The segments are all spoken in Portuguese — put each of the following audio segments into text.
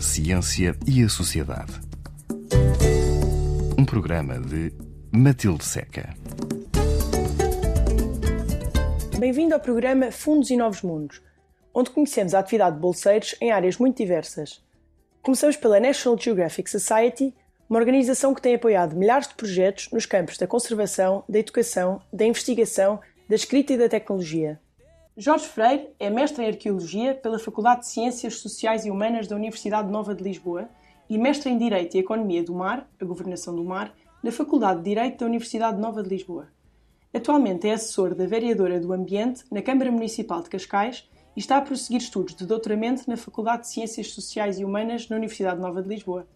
Ciência e a sociedade. Um programa de Matilde Seca. Bem-vindo ao programa Fundos e Novos Mundos, onde conhecemos a atividade de bolseiros em áreas muito diversas. Começamos pela National Geographic Society, uma organização que tem apoiado milhares de projetos nos campos da conservação, da educação, da investigação, da escrita e da tecnologia. Jorge Freire é mestre em Arqueologia pela Faculdade de Ciências Sociais e Humanas da Universidade Nova de Lisboa e mestre em Direito e Economia do Mar, a Governação do Mar, na Faculdade de Direito da Universidade Nova de Lisboa. Atualmente é assessor da Vereadora do Ambiente na Câmara Municipal de Cascais e está a prosseguir estudos de doutoramento na Faculdade de Ciências Sociais e Humanas na Universidade Nova de Lisboa.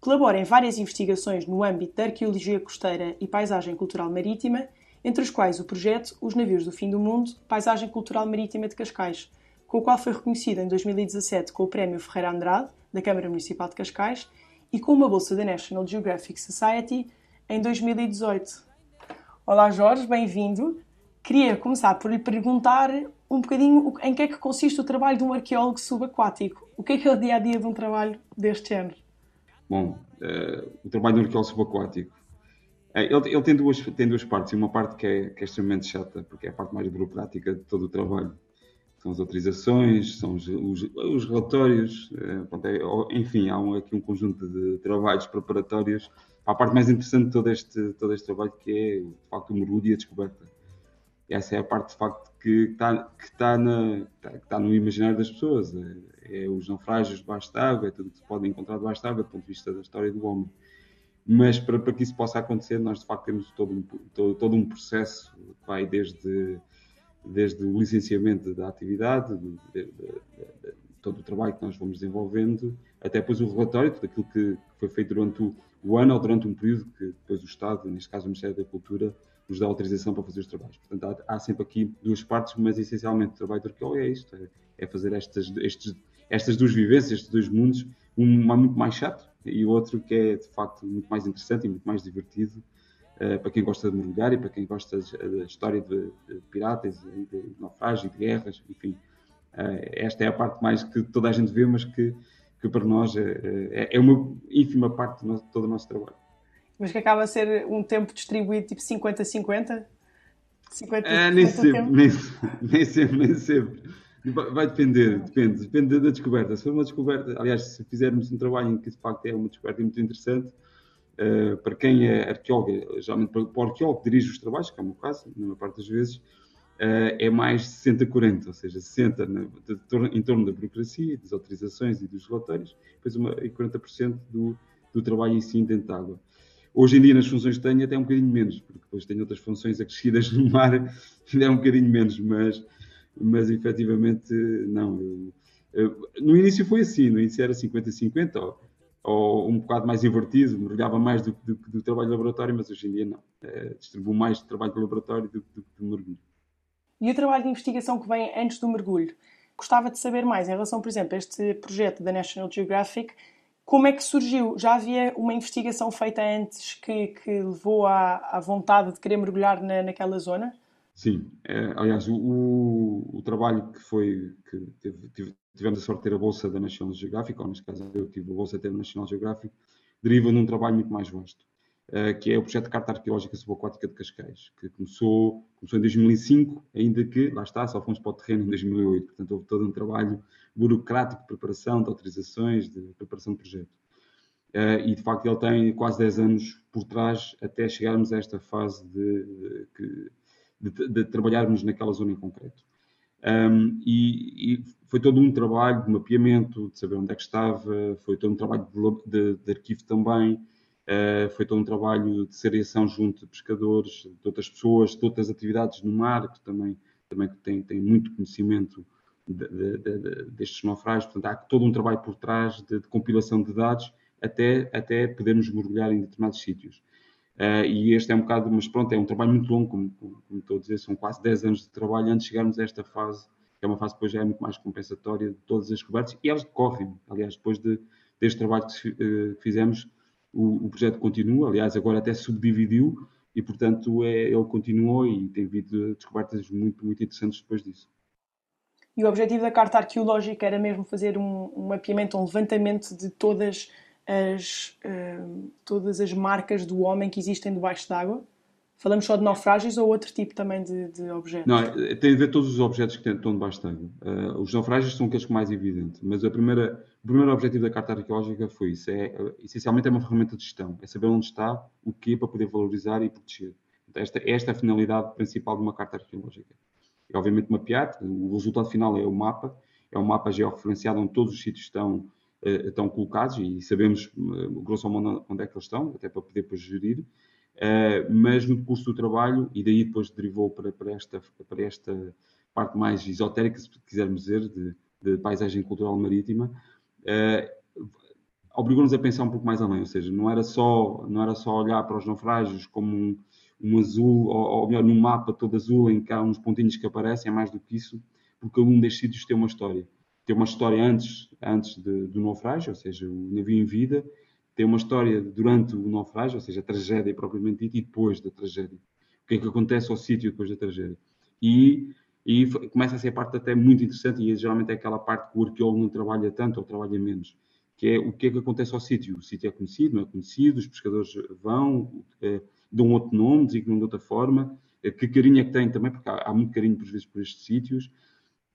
Colabora em várias investigações no âmbito da arqueologia costeira e paisagem cultural marítima entre os quais o projeto Os Navios do Fim do Mundo, Paisagem Cultural Marítima de Cascais, com o qual foi reconhecido em 2017 com o Prémio Ferreira Andrade, da Câmara Municipal de Cascais, e com uma bolsa da National Geographic Society em 2018. Olá Jorge, bem-vindo. Queria começar por lhe perguntar um bocadinho em que é que consiste o trabalho de um arqueólogo subaquático. O que é que é o dia a dia de um trabalho deste género? Bom, uh, o trabalho de um arqueólogo subaquático ele, ele, tem, duas, tem duas partes, uma parte que é, que é, extremamente chata, porque é a parte mais burocrática de todo o trabalho. São as autorizações, são os, os, os relatórios, é, pronto, é, enfim, há um, aqui um conjunto de trabalhos preparatórios para a parte mais interessante de todo este, todo este trabalho, que é, de facto, o mergulho e a descoberta. Essa é a parte, de facto, que está, que está, na, que está no imaginário das pessoas. É, é os naufrágios debaixo d'água, é tudo que se pode encontrar debaixo d'água, do ponto de vista da história do homem mas para, para que isso possa acontecer, nós de facto temos todo um, todo, todo um processo que vai desde, desde o licenciamento da atividade, de, todo o trabalho que nós vamos desenvolvendo, até depois o relatório, tudo aquilo que foi feito durante o, o ano ou durante um período que depois o Estado, neste caso o Ministério da Cultura, nos dá autorização para fazer os trabalhos. Portanto, há, há sempre aqui duas partes, mas essencialmente o trabalho do arqueólogo é isto, é, é fazer estas, estes, estas duas vivências, estes dois mundos, um muito mais chato, e o outro que é de facto muito mais interessante e muito mais divertido uh, para quem gosta de mergulhar e para quem gosta da história de, de piratas e de, de naufrágio, de guerras, enfim. Uh, esta é a parte mais que toda a gente vê, mas que, que para nós é, é, é uma ínfima parte de todo o nosso trabalho. Mas que acaba a ser um tempo distribuído tipo 50-50? 50, é, nem, sempre, nem, nem sempre, nem sempre. Vai depender, depende, depende da descoberta. Se for uma descoberta, aliás, se fizermos um trabalho em que de facto é uma descoberta muito interessante, uh, para quem é arqueólogo, geralmente para, para o arqueólogo que dirige os trabalhos, que é o meu caso, na maior parte das vezes, uh, é mais 60-40, ou seja, 60 na, de, de, em torno da burocracia, das autorizações e dos relatórios, depois uma, e 40% do, do trabalho em si água. Hoje em dia, nas funções que tenho, até um bocadinho menos, porque depois tenho outras funções acrescidas no mar, ainda é um bocadinho menos, mas mas efetivamente não. Eu, eu, no início foi assim, no início era 50-50 ou, ou, um bocado mais invertido, mergulhava mais do, do, do trabalho de laboratório, mas hoje em dia não. É, distribuo mais trabalho de laboratório do que de mergulho. E o trabalho de investigação que vem antes do mergulho? Gostava de saber mais em relação, por exemplo, a este projeto da National Geographic. Como é que surgiu? Já havia uma investigação feita antes que, que levou à, à vontade de querer mergulhar na, naquela zona? Sim, é, aliás, o, o, trabalho que foi, que teve, tivemos a sorte de ter a bolsa da National Geographic, ou neste caso eu tive a bolsa de ter a National Geographic, deriva de um trabalho muito mais vasto, uh, que é o projeto de Carta Arqueológica Subaquática de Cascais, que começou, começou em 2005, ainda que, lá está, só fomos para o terreno em 2008, portanto houve todo um trabalho burocrático de preparação, de autorizações, de preparação de projeto. Uh, e de facto ele tem quase 10 anos por trás até chegarmos a esta fase de, de que de, de trabalharmos naquela zona em concreto. Um, e, e, foi todo um trabalho de mapeamento, de saber onde é que estava, foi todo um trabalho de, de, de arquivo também, uh, foi todo um trabalho de seriação junto de pescadores, de outras pessoas, de outras atividades no mar, que também, também têm, têm muito conhecimento destes naufrágios. Portanto, há todo um trabalho por trás de, compilação de dados até, até podermos mergulhar em determinados sítios. Uh, e este é um bocado, mas pronto, é um trabalho muito longo, como, como, como estou a dizer, são quase 10 anos de trabalho antes de chegarmos a esta fase, que é uma fase que depois já é muito mais compensatória de todas as descobertas, e elas decorrem. Aliás, depois de, deste trabalho que uh, fizemos, o, o, projeto continua, aliás, agora até subdividiu, e portanto é, ele continuou e tem havido descobertas muito, muito interessantes depois disso. E o objetivo da carta arqueológica era mesmo fazer um, um mapeamento, um levantamento de todas as, uh, todas as marcas do homem que existem debaixo d'água? Falamos só de naufrágios ou outro tipo também de, de objetos? Não, é, tem a ver todos os objetos que estão debaixo d'água. Uh, os naufrágios são aqueles que mais evidente, mas a primeira, o primeiro objetivo da carta arqueológica foi isso. É, essencialmente é uma ferramenta de gestão. É saber onde está, o que para poder valorizar e proteger. Esta, esta é a finalidade principal de uma carta arqueológica. É obviamente mapear, o resultado final é o mapa, é um mapa georreferenciado onde todos os sítios estão, estão colocados e sabemos, uh, grosso modo, onde é que eles estão, até para poder depois gerir. Uh, mas no curso do trabalho, e daí depois derivou para, para, esta, para esta parte mais esotérica, se quisermos dizer, de, de paisagem cultural marítima, obrigou-nos a pensar um pouco mais além, ou seja, não era só, não era só olhar para os naufrágios como um, um azul, ou, ou melhor, num mapa todo azul em que há uns pontinhos que aparecem, é mais do que isso, porque algum destes sítios tem uma história. Tem uma história antes, antes de, do naufrágio, ou seja, o navio em vida, tem uma história durante o naufrágio, ou seja, a tragédia propriamente dita, e depois da tragédia. O que é que acontece ao sítio depois da tragédia. E, e começa a ser a parte até muito interessante, e geralmente é aquela parte que o arqueólogo não trabalha tanto ou trabalha menos, que é o que é que acontece ao sítio. O sítio é conhecido, não é conhecido, os pescadores vão, é, dão outro nome, designam de outra forma, é, que carinho é que têm também, porque há, há muito carinho, por vezes, por estes sítios.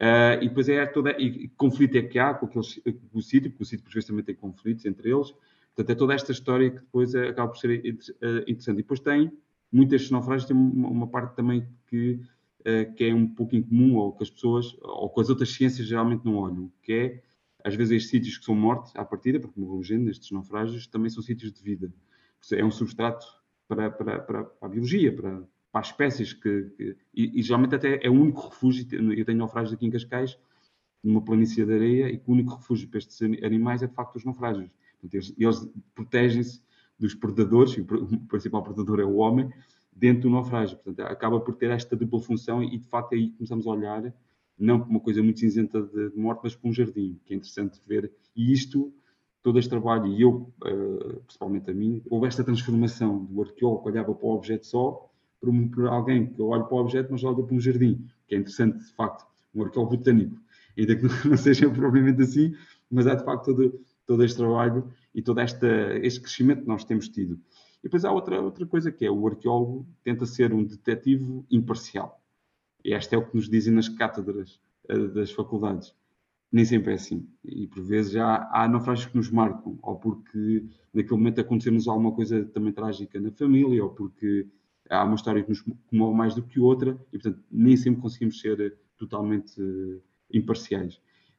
Uh, e depois é toda. E, conflito é que há com, aqueles, com o sítio, porque o sítio, por vezes, também tem conflitos entre eles. Portanto, é toda esta história que depois é, acaba por ser eh, interessante. E depois tem, muitos destes naufrágios têm uma, uma parte também que, uh, que é um pouco incomum, ou que as pessoas, ou que as outras ciências geralmente não olham, que é, às vezes, estes sítios que são mortes à partida, porque morreu gente nestes naufrágios, também são sítios de vida. É um substrato para, para, para a biologia, para, para as espécies que, que e, e, geralmente até é o único refúgio, eu tenho naufrágios aqui em Cascais, numa planície de areia, e que o único refúgio para estes animais é de facto os naufrágios. Eles, eles protegem-se dos predadores, e o principal predador é o homem, dentro do naufrágio. Portanto, acaba por ter esta dupla função e, de facto, aí começamos a olhar, não como uma coisa muito cinzenta de, de morte, mas como um jardim, que é interessante ver. E isto, todo este trabalho, e eu, uh, principalmente a mim, houve esta transformação do arqueólogo que olhava para o objeto só, para, um, alguém que olha para o objeto, mas olha para um jardim, que é interessante, de facto, um arqueólogo botânico. Ainda que não seja propriamente assim, mas há, de facto, todo todo este trabalho e todo este crescimento que nós temos tido. E depois há outra, outra coisa que é o arqueólogo tenta ser um detetive imparcial. E esta é o que nos dizem nas cátedras uh, das faculdades. Nem sempre é assim. E por vezes já há naufrágios que nos marcam, ou porque naquele momento aconteceu-nos alguma coisa também trágica na família, ou porque há uma história que nos comove mais do que outra, e portanto nem sempre conseguimos ser totalmente uh, imparciais.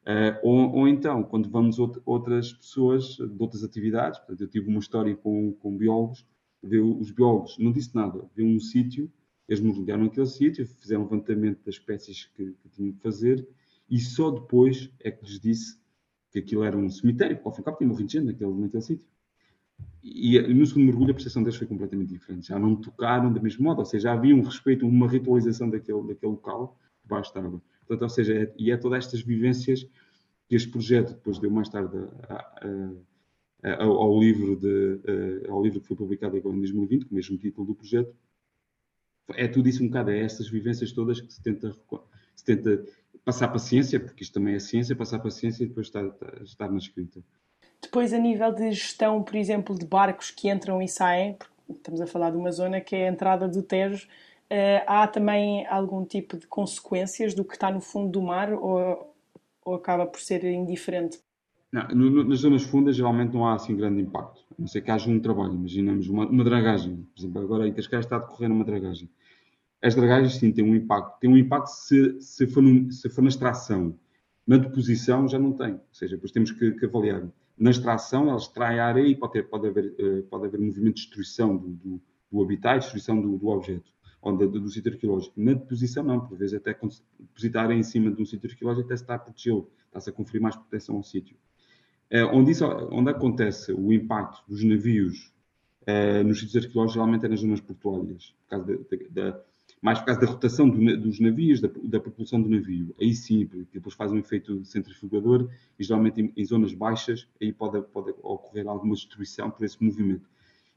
Uh, ou, ou, então, quando vamos out outras pessoas de outras atividades, portanto, eu tive uma história com, com biólogos, os biólogos não disse nada, viu um sítio, eles mergulharam naquele sítio, fizeram um levantamento das espécies que, que, tinham que fazer e só depois é que lhes disse que aquilo era um cemitério, porque ao fim e ao cabo tinha morrido gente naquele, naquele sítio. E, no segundo mergulho a percepção deles foi completamente diferente. Já não tocaram da mesma modo, ou seja, já havia um respeito, uma ritualização daquele, daquele local que bastava. Portanto, ou seja, é, e é todas estas vivências que este projeto depois deu mais tarde a, a, a, ao, livro de, ao livro que foi publicado agora em 2020, com o mesmo título do projeto. É tudo isso um bocado, é estas vivências todas que se tenta, se tenta passar paciência, porque isto também é ciência, passar paciência e depois estar, estar na escrita. Depois, a nível de gestão, por exemplo, de barcos que entram e saem, estamos a falar de uma zona que é a entrada do Tejo, Uh, há também algum tipo de consequências do que está no fundo do mar ou, ou acaba por ser indiferente? Não, no, nas zonas fundas geralmente não há assim grande impacto. A não sei que haja um trabalho, imaginamos uma, uma dragagem. Por exemplo, agora em Cascais está a decorrer uma dragagem. As dragagens sim têm um impacto. Tem um impacto se, se, for, no, se for na extração. Na deposição já não tem. Ou seja, depois temos que, que avaliar. Na extração, ela extrai a areia e pode, ter, pode, haver, uh, pode haver movimento de destruição do, do, do habitat, destruição do, do objeto ou do, do sítio arqueológico. Na deposição, não, por vezes, até quando depositarem em cima de um sítio arqueológico, até se está a protegê-lo, está-se a conferir mais proteção ao sítio. É, onde, isso, onde acontece o impacto dos navios é, nos sítios arqueológicos, geralmente é nas zonas portuárias, por causa de, de, mais por causa da rotação do, dos navios, da, da, propulsão do navio. Aí sim, depois faz um efeito centrifugador e geralmente em, em zonas baixas aí pode, pode ocorrer alguma destruição por esse movimento.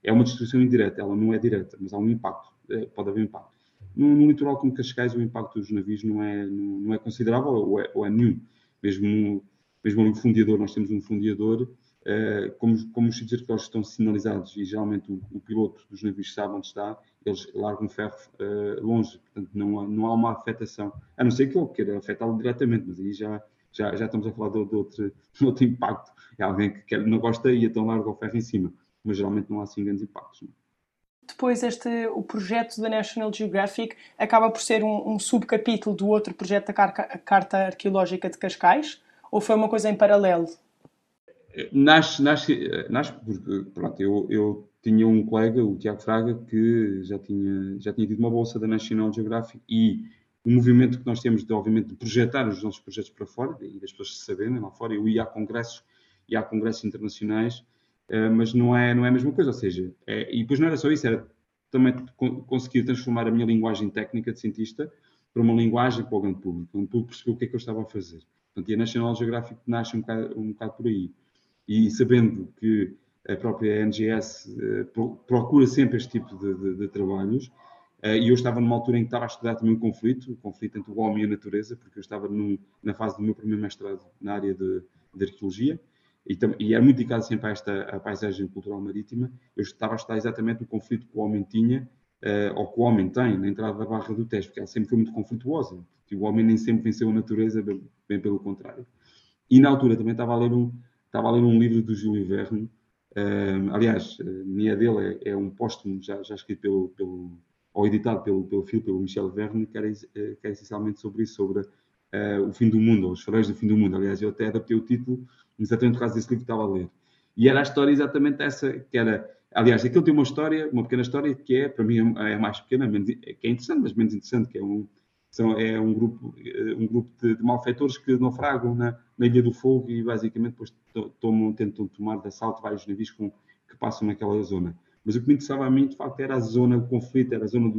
É uma destruição indireta, ela não é direta, mas há um impacto, é, pode haver impacto. no, no, litoral como Cascais o impacto dos navios não é, não, não é considerável ou é, ou é nenhum. Mesmo, mesmo um fundiador, nós temos um fundiador, como, como os sítios arqueológicos estão sinalizados e geralmente o, o, piloto dos navios sabe onde está, eles largam o ferro uh, longe, portanto não há, não há uma afetação, a não ser que ele queira afetá-lo diretamente, mas aí já, já, já estamos a falar de, de, outro, de outro impacto. É alguém que quer, não gosta e então larga o ferro em cima, mas geralmente não há assim grandes impactos. Não? depois este, o projeto da National Geographic acaba por ser um, um subcapítulo do outro projeto da Carta Arqueológica de Cascais? Ou foi uma coisa em paralelo? Nasce, nasce, nasce porque, pronto, eu, eu tinha um colega, o Tiago Fraga, que já tinha, já tinha tido uma bolsa da National Geographic e o movimento que nós temos de, obviamente, de projetar os nossos projetos para fora e das pessoas se saberem lá fora. Eu ia a congressos e a congressos internacionais eh, mas não é, não é a mesma coisa. Ou seja, é, e depois não era só isso, era também conseguir transformar a minha linguagem técnica de cientista para uma linguagem para o grande público. O grande público percebeu o que é que eu estava a fazer. Portanto, e a National Geographic nasce um bocado, um bocado por aí. E sabendo que a própria NGS uh, procura sempre este tipo de, de, de trabalhos, uh, e eu estava numa altura em que estava a estudar também um conflito, um conflito entre o homem e a natureza, porque eu estava num, na fase do meu primeiro mestrado na área de, de arqueologia, e, e era muito dedicado sempre a esta a paisagem cultural marítima, eu estava a estudar exatamente o conflito que o homem tinha, uh, ou que o homem tem na entrada da Barra do Tejo, porque ela sempre foi muito conflituosa. O homem nem sempre venceu a natureza, bem, bem, pelo contrário. E na altura também estava a ler um, estava a ler um livro do Júlio Verne, uh, aliás, minha dele é, é um póstumo já, já escrito pelo, pelo, ou editado pelo, pelo filho, pelo Michel Verne, que eh, que era essencialmente sobre isso, sobre uh, o fim do mundo, ou os faróis do fim do mundo. Aliás, eu até adaptei o título exatamente por causa desse livro que estava a ler. E era a história exatamente essa, que era... Aliás, aquilo tem uma história, uma pequena história, que é, para mim, é mais pequena, menos, que é interessante, mas menos interessante, que é um, são, é um grupo, um grupo de, de malfeitores que naufragam na, na Ilha do Fogo e, basicamente, depois tomam, tentam tomar de assalto vários navios com, que passam naquela zona. Mas o que me interessava a mim, de facto, era a zona, o conflito, era a zona do,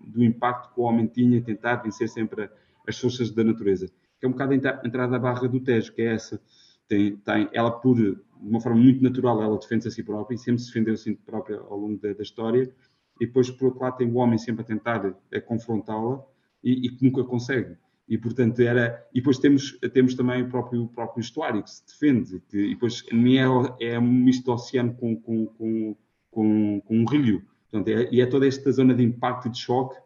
do impacto que o homem tinha, tentar vencer sempre as forças da natureza. Que é um bocado a entrada da barra do Tejo, que é essa. Tem, tem, ela, por, de uma forma muito natural, ela defende-se a si própria e sempre se defendeu a si própria ao longo da, da, história. E depois, por outro lado, tem o homem sempre a tentar a confrontá-la e, e que nunca consegue. E, portanto, era... E depois temos, temos também o próprio, o próprio estuário que se defende. Que, e depois, é, é um misto de oceano com, com, com, com, com um rio. Portanto, é, e é toda esta zona de impacto e de choque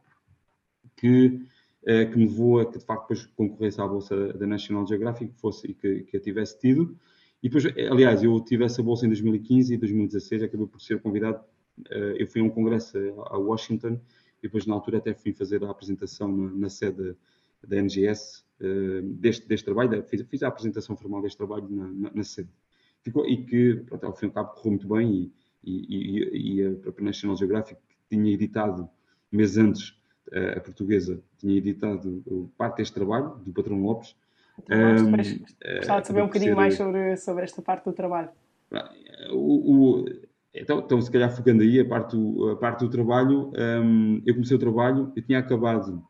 que eh, que me levou a que, de facto, depois concorresse à bolsa da National Geographic fosse, e que, que a tivesse tido. E depois, eh, aliás, eu tive essa bolsa em 2015 e 2016, acabei por ser convidado. Eh, eu fui a um congresso a Washington e depois, na altura, até fui fazer a apresentação na, na sede da NGS deste, deste trabalho. Fiz, fiz, a apresentação formal deste trabalho na, na, na sede. Ficou, e que, pronto, ao fim e ao cabo, correu muito bem e, e, e, e a própria National Geographic tinha editado meses antes a portuguesa tinha editado parte deste trabalho, do Patrão Lopes. Um, Gostava de saber um bocadinho ser... mais sobre, sobre esta parte do trabalho. O, o, então, então, se calhar focando aí a parte do, a parte do trabalho, um, eu comecei o trabalho, eu tinha acabado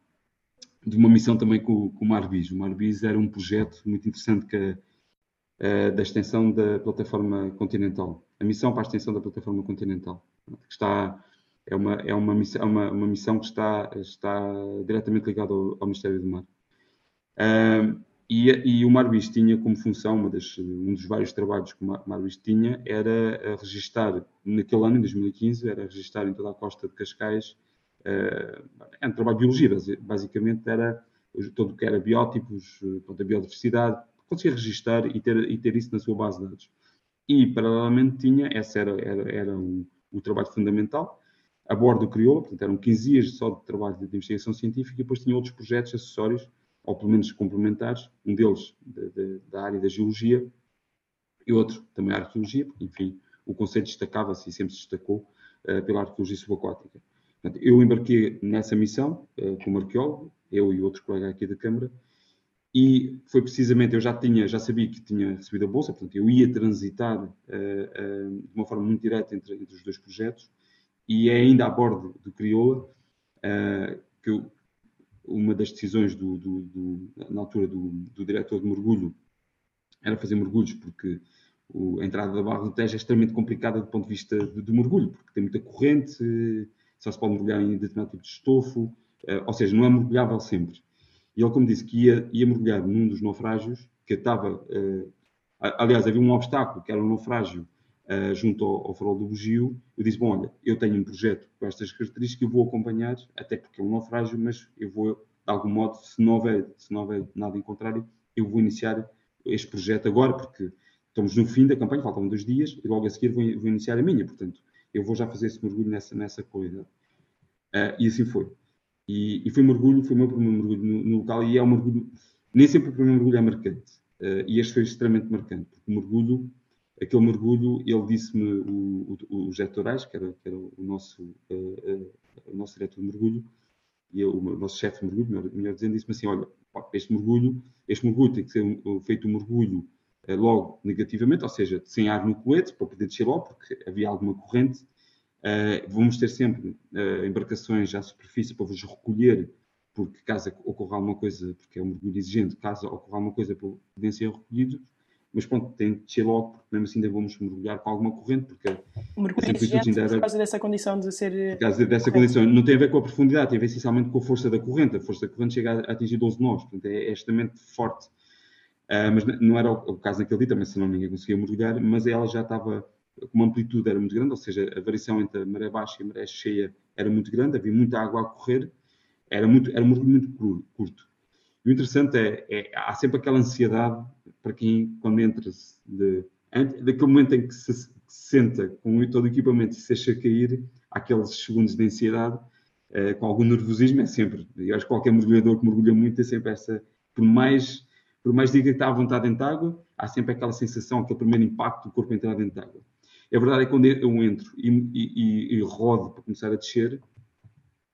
de uma missão também com, com o Marbis. O Marbis era um projeto muito interessante que, uh, da extensão da plataforma continental. A missão para a extensão da plataforma continental, está é uma, é uma, missão, é uma, uma missão que está, está diretamente ligada ao, ao Ministério do Mar. E, e, o Marbis tinha como função, das, um dos vários trabalhos que o Marbis tinha, era registar, naquele ano, em 2015, era registar em toda a costa de Cascais, uh, é um trabalho de biologia, basicamente era todo o que era biótipos, a biodiversidade, conseguia registar e ter, e ter isso na sua base de dados. E, paralelamente, tinha, esse era, era, era um, o trabalho fundamental, a bordo do Crioula, portanto eram 15 dias só de trabalho de investigação científica e depois tinha outros projetos acessórios, ou pelo menos complementares, um deles de, de, da área da geologia e outro também a arqueologia, porque enfim o conceito destacava-se e sempre se destacou uh, pela arqueologia subaquática. Portanto, eu embarquei nessa missão uh, como arqueólogo, eu e outro colega aqui da Câmara, e foi precisamente, eu já tinha, já sabia que tinha recebido a bolsa, portanto eu ia transitar uh, de uma forma muito direta entre, entre os dois projetos, e é ainda a bordo do Crioula que uma das decisões do, do, do, na altura do, diretor de mergulho era fazer mergulhos, porque o, a entrada da Barra do Tejo é extremamente complicada do ponto de vista do, mergulho, porque tem muita corrente, só se pode mergulhar em determinado tipo de estofo, uh, ou seja, não é mergulhável sempre. E ele, como disse, que ia, ia mergulhar num dos naufrágios, que estava, uh, aliás, havia um obstáculo, que era um naufrágio uh, junto ao, ao farol do Bugio, eu disse, bom, olha, eu tenho um projeto com estas características, eu vou acompanhar, até porque é um naufrágio, mas eu vou, de algum modo, se não houver, se não houver nada em contrário, eu vou iniciar este projeto agora, porque estamos no fim da campanha, faltam dois dias, e logo a seguir vou, vou iniciar a minha, portanto, eu vou já fazer esse mergulho nessa, nessa qualidade. Uh, e assim foi. E, e, foi um mergulho, foi o meu primeiro mergulho no, no, local, e é um mergulho, nem sempre o primeiro mergulho é marcante, uh, e este foi extremamente marcante, porque o mergulho, aquele mergulho, ele disse-me, o, o, o Torais, que era, que era o, nosso, uh, nosso diretor de mergulho, e o nosso chefe de mergulho, melhor, melhor dizendo, disse-me assim, olha, este mergulho, este mergulho tem que ser um, feito um mergulho uh, logo negativamente, ou seja, sem ar no colete, para poder descer logo, porque havia alguma corrente. Uh, vamos ter sempre embarcações à superfície para vos recolher, porque caso ocorra alguma coisa, porque é um mergulho exigente, caso ocorra alguma coisa, podem ser recolhidos mas pronto, tem de descer logo, porque mesmo assim ainda vamos mergulhar com alguma corrente, porque mergulho ainda era, por causa dessa condição de ser... Por causa dessa corrente. condição, não tem a ver com a profundidade, tem a ver essencialmente com a força da corrente, a força da corrente chega a atingir 12 nós, portanto é, é extremamente forte. Uh, mas não era o, o, caso naquele dia, também senão ninguém conseguia mergulhar, mas ela já estava, com uma amplitude era muito grande, ou seja, a variação entre a maré baixa e a maré cheia era muito grande, havia muita água a correr, era, muito, era mergulho muito curto. E o interessante é, é, há sempre aquela ansiedade para quem, quando entra de, daquele momento em que se, se senta com todo o equipamento e se deixa cair, aqueles segundos de ansiedade, uh, com algum nervosismo, é sempre. Eu acho que qualquer mergulhador que mergulha muito tem sempre essa, por mais, por mais diga que está à vontade dentro de água, há sempre aquela sensação, aquele primeiro impacto do corpo entrar dentro de água. A verdade é que quando eu entro e, e, e rodo para começar a descer,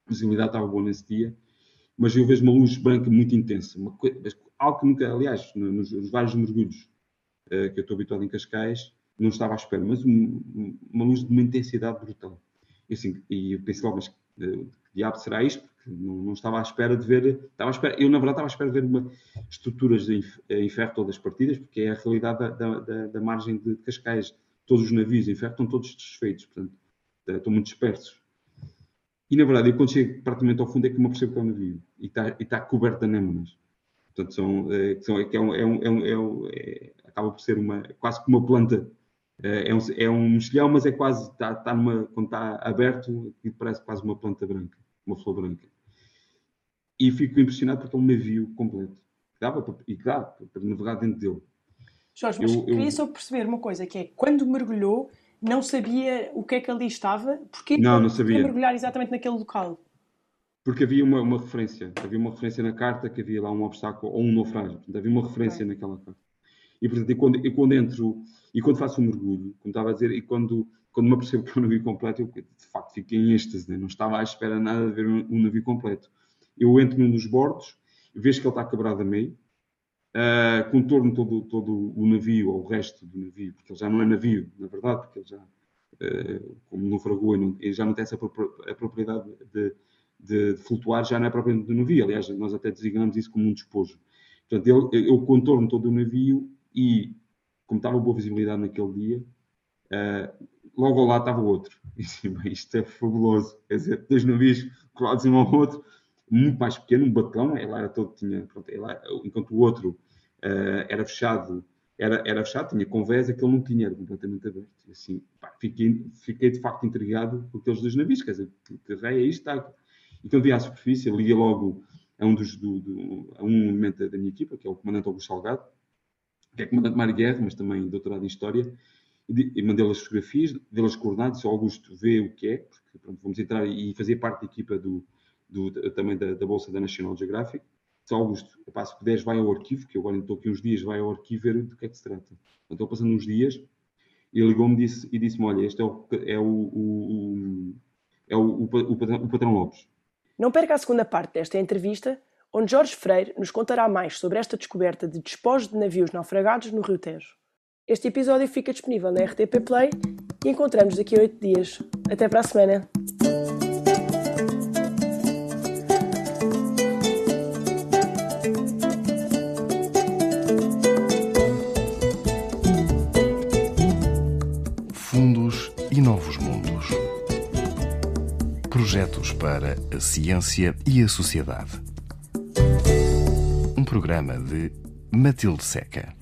a visibilidade estava boa nesse dia, mas eu vejo uma luz branca muito intensa. Coisa, algo que nunca, aliás, nos, nos vários mergulhos uh, que eu estou habituado em Cascais, não estava à espera, mas um, uma luz de uma intensidade brutal. E, assim, e eu pensei logo, mas uh, que diabo será isto? Porque não, não, estava à espera de ver. Estava à espera, eu, na verdade, estava à espera de ver uma, estruturas de, em ferro todas partidas, porque é a realidade da, da, da, da margem de Cascais. Todos os navios em ferro estão todos desfeitos, portanto, estão muito dispersos. E na verdade, eu quando chego praticamente ao fundo é que me percebo que é um navio e está, e está coberto de anémonas. Portanto, são, é, são, é, é, um, é, um, é, um, é, acaba por ser uma, quase como uma planta. É, é um, é um mexilhão, mas é quase, está, está numa, quando está aberto, parece quase uma planta branca, uma flor branca. E fico impressionado porque é um navio completo. Dava para, e dá para navegar dentro dele. Jorge, mas eu, queria eu... só perceber uma coisa, que é, quando mergulhou, não sabia o que é que ali estava, porque não, não sabia. mergulhar exatamente naquele local? Porque havia uma, uma, referência, havia uma referência na carta que havia lá um obstáculo ou um naufrágio, portanto, havia uma referência okay. naquela carta. E portanto, e quando, e quando entro e quando faço um mergulho, como estava a dizer, e quando, quando me apercebo que é um navio completo, eu de facto fiquei em êxtase, né? não estava à espera nada de ver um, um navio completo. Eu entro num dos bordos, vejo que ele está quebrado a meio, uh, contorno todo, todo o navio, ou o resto do navio, porque ele já não é navio, na verdade, porque ele já, uh, como naufragou, ele já não tem essa propriedade de, de, de, flutuar, já não é propriamente do navio. Aliás, nós até designamos isso como um despojo. Portanto, ele, eu contorno todo o navio e, como estava boa visibilidade naquele dia, uh, logo ao lado estava o outro. E bem, isto é fabuloso. Quer dizer, dois navios colados um ao outro, muito mais pequeno, um batão, ele era todo, tinha, pronto, ele, enquanto o outro uh, era fechado, era, era fechado, tinha convés, aquele não tinha, era completamente aberto. E assim, pá, fiquei, fiquei de facto intrigado com aqueles dois navios, quer dizer, que rei é isto? Está... E quando vi à superfície, liga logo a um, dos, do, do, a um elemento da minha equipa, que é o comandante Augusto Salgado, que é comandante de mar guerra, mas também doutorado em História, e, mandei-lhe as fotografias, dei-lhe as coordenadas, o Augusto vê o que é, porque pronto, vamos entrar e fazer parte da equipa do, do, também da, da, Bolsa da National Geographic. Se Augusto, epá, se puderes, vai ao arquivo, que eu agora estou aqui uns dias, vai ao arquivo ver do que é que se trata. Então, passando uns dias ele ligou-me disse, e disse-me: Olha, este é o, é o, o, é o, o, o patrão Lopes. Não perca a segunda parte desta entrevista, onde Jorge Freire nos contará mais sobre esta descoberta de despojos de navios naufragados no Rio Tejo. Este episódio fica disponível na RTP Play e encontramos daqui a oito dias. Até para a semana! Projetos para a ciência e a sociedade. Um programa de Matilde Seca.